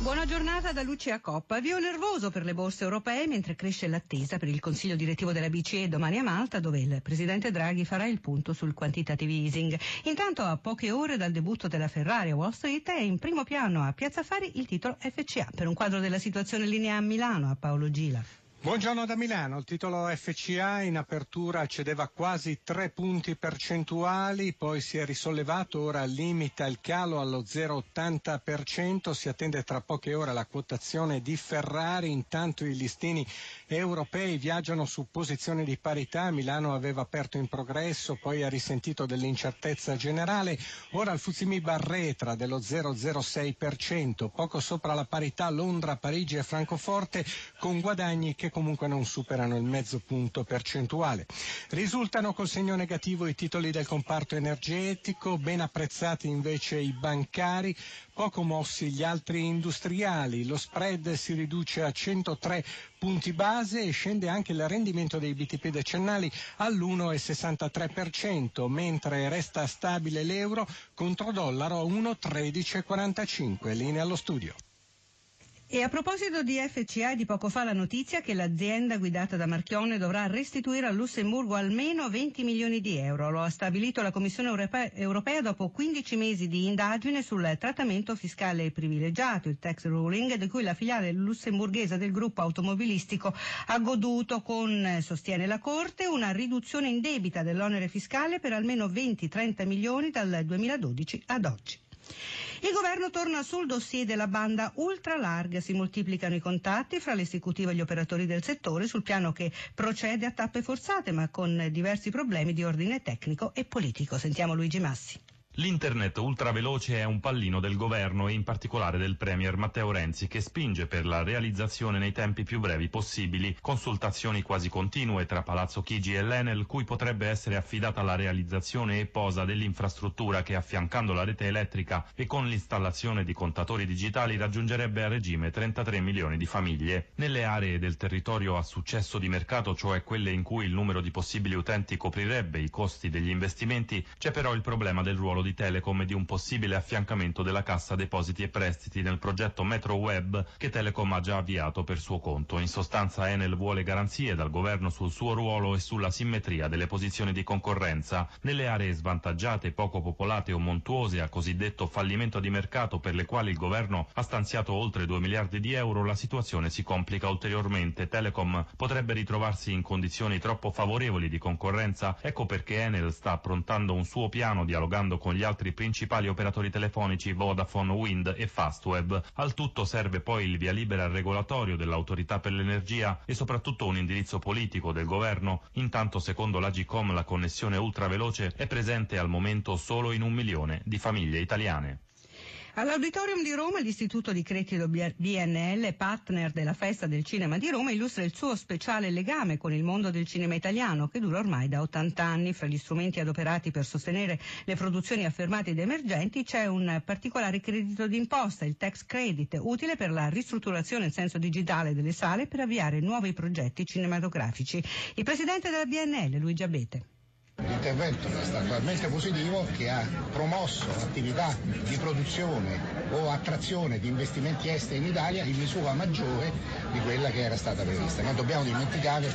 Buona giornata da Lucia Coppa. Avvio nervoso per le borse europee mentre cresce l'attesa per il Consiglio direttivo della BCE domani a Malta dove il Presidente Draghi farà il punto sul quantitative easing. Intanto a poche ore dal debutto della Ferrari a Wall Street è in primo piano a Piazza Fari il titolo FCA. Per un quadro della situazione linea a Milano a Paolo Gila. Buongiorno da Milano, il titolo FCA in apertura cedeva quasi tre punti percentuali, poi si è risollevato, ora limita il calo allo 0,80%, si attende tra poche ore la quotazione di Ferrari, intanto i listini europei viaggiano su posizioni di parità, Milano aveva aperto in progresso, poi ha risentito dell'incertezza generale, ora il Fuzimi barretra dello 0,06%, poco sopra la parità Londra, Parigi e Francoforte con guadagni che comunque non superano il mezzo punto percentuale. Risultano col segno negativo i titoli del comparto energetico, ben apprezzati invece i bancari, poco mossi gli altri industriali. Lo spread si riduce a 103 punti base e scende anche il rendimento dei BTP decennali all'1,63%, mentre resta stabile l'euro contro dollaro a 1,1345. Linea allo studio. E a proposito di FCA, di poco fa la notizia che l'azienda guidata da Marchione dovrà restituire a Lussemburgo almeno 20 milioni di euro. Lo ha stabilito la Commissione europea dopo 15 mesi di indagine sul trattamento fiscale privilegiato, il tax ruling, di cui la filiale lussemburghese del gruppo automobilistico ha goduto con, sostiene la Corte, una riduzione indebita dell'onere fiscale per almeno 20-30 milioni dal 2012 ad oggi. Il governo torna sul dossier della banda ultralarga, si moltiplicano i contatti fra l'esecutivo e gli operatori del settore sul piano che procede a tappe forzate ma con diversi problemi di ordine tecnico e politico. Sentiamo Luigi Massi. L'internet ultraveloce è un pallino del governo e in particolare del Premier Matteo Renzi che spinge per la realizzazione nei tempi più brevi possibili, consultazioni quasi continue tra Palazzo Chigi e l'Enel cui potrebbe essere affidata la realizzazione e posa dell'infrastruttura che affiancando la rete elettrica e con l'installazione di contatori digitali raggiungerebbe a regime 33 milioni di famiglie. Nelle aree del territorio a successo di mercato, cioè quelle in cui il numero di possibili utenti coprirebbe i costi degli investimenti, c'è però il problema del ruolo di Telecom e di un possibile affiancamento della Cassa Depositi e Prestiti nel progetto Metro Web che Telecom ha già avviato per suo conto. In sostanza Enel vuole garanzie dal governo sul suo ruolo e sulla simmetria delle posizioni di concorrenza. Nelle aree svantaggiate, poco popolate o montuose a cosiddetto fallimento di mercato per le quali il governo ha stanziato oltre 2 miliardi di euro, la situazione si complica ulteriormente. Telecom potrebbe ritrovarsi in condizioni troppo favorevoli di concorrenza, ecco perché Enel sta approntando un suo piano dialogando con con gli altri principali operatori telefonici Vodafone, Wind e Fastweb. Al tutto serve poi il via libera regolatorio dell'autorità per l'energia e soprattutto un indirizzo politico del governo. Intanto, secondo l'Agicom, la connessione ultraveloce è presente al momento solo in un milione di famiglie italiane. All'Auditorium di Roma l'Istituto di Credito BNL, partner della Festa del Cinema di Roma, illustra il suo speciale legame con il mondo del cinema italiano che dura ormai da 80 anni. Fra gli strumenti adoperati per sostenere le produzioni affermate ed emergenti c'è un particolare credito d'imposta, il tax credit, utile per la ristrutturazione in senso digitale delle sale per avviare nuovi progetti cinematografici. Il presidente della BNL, Luigi Abete. L'intervento è stato talmente positivo che ha promosso attività di produzione o attrazione di investimenti esteri in Italia in misura maggiore di quella che era stata prevista. Non dobbiamo dimenticare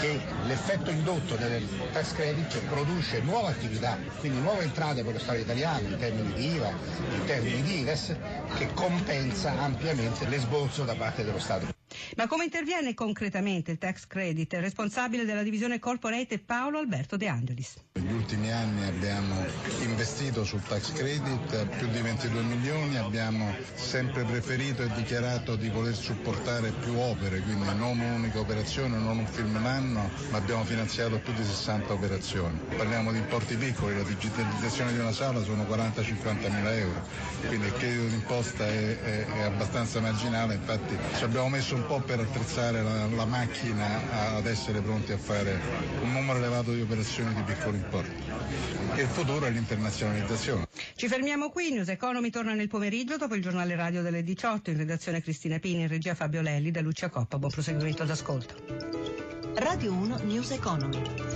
che l'effetto indotto del tax credit produce nuova attività, quindi nuove entrate per lo Stato italiano in termini di IVA, in termini di IRES, che compensa ampiamente l'esborso da parte dello Stato. Ma come interviene concretamente il tax credit? Il responsabile della divisione corporate è Paolo Alberto De Angelis. Negli ultimi anni abbiamo investito sul tax credit più di 22 milioni, abbiamo sempre preferito e dichiarato di voler supportare più opere, quindi non un'unica operazione, non un film in anno, ma abbiamo finanziato più di 60 operazioni. Parliamo di importi piccoli, la digitalizzazione di una sala sono 40-50 mila euro, quindi il credito d'imposta è, è, è abbastanza marginale, infatti ci abbiamo messo un po' per attrezzare la, la macchina ad essere pronti a fare un numero elevato di operazioni di piccolo importo. E il futuro è l'internazionalizzazione. Ci fermiamo qui, News Economy torna nel pomeriggio dopo il giornale radio delle 18, in redazione Cristina Pini, in regia Fabio Lelli, da Lucia Coppa. Buon proseguimento d'ascolto. Radio 1 News Economy.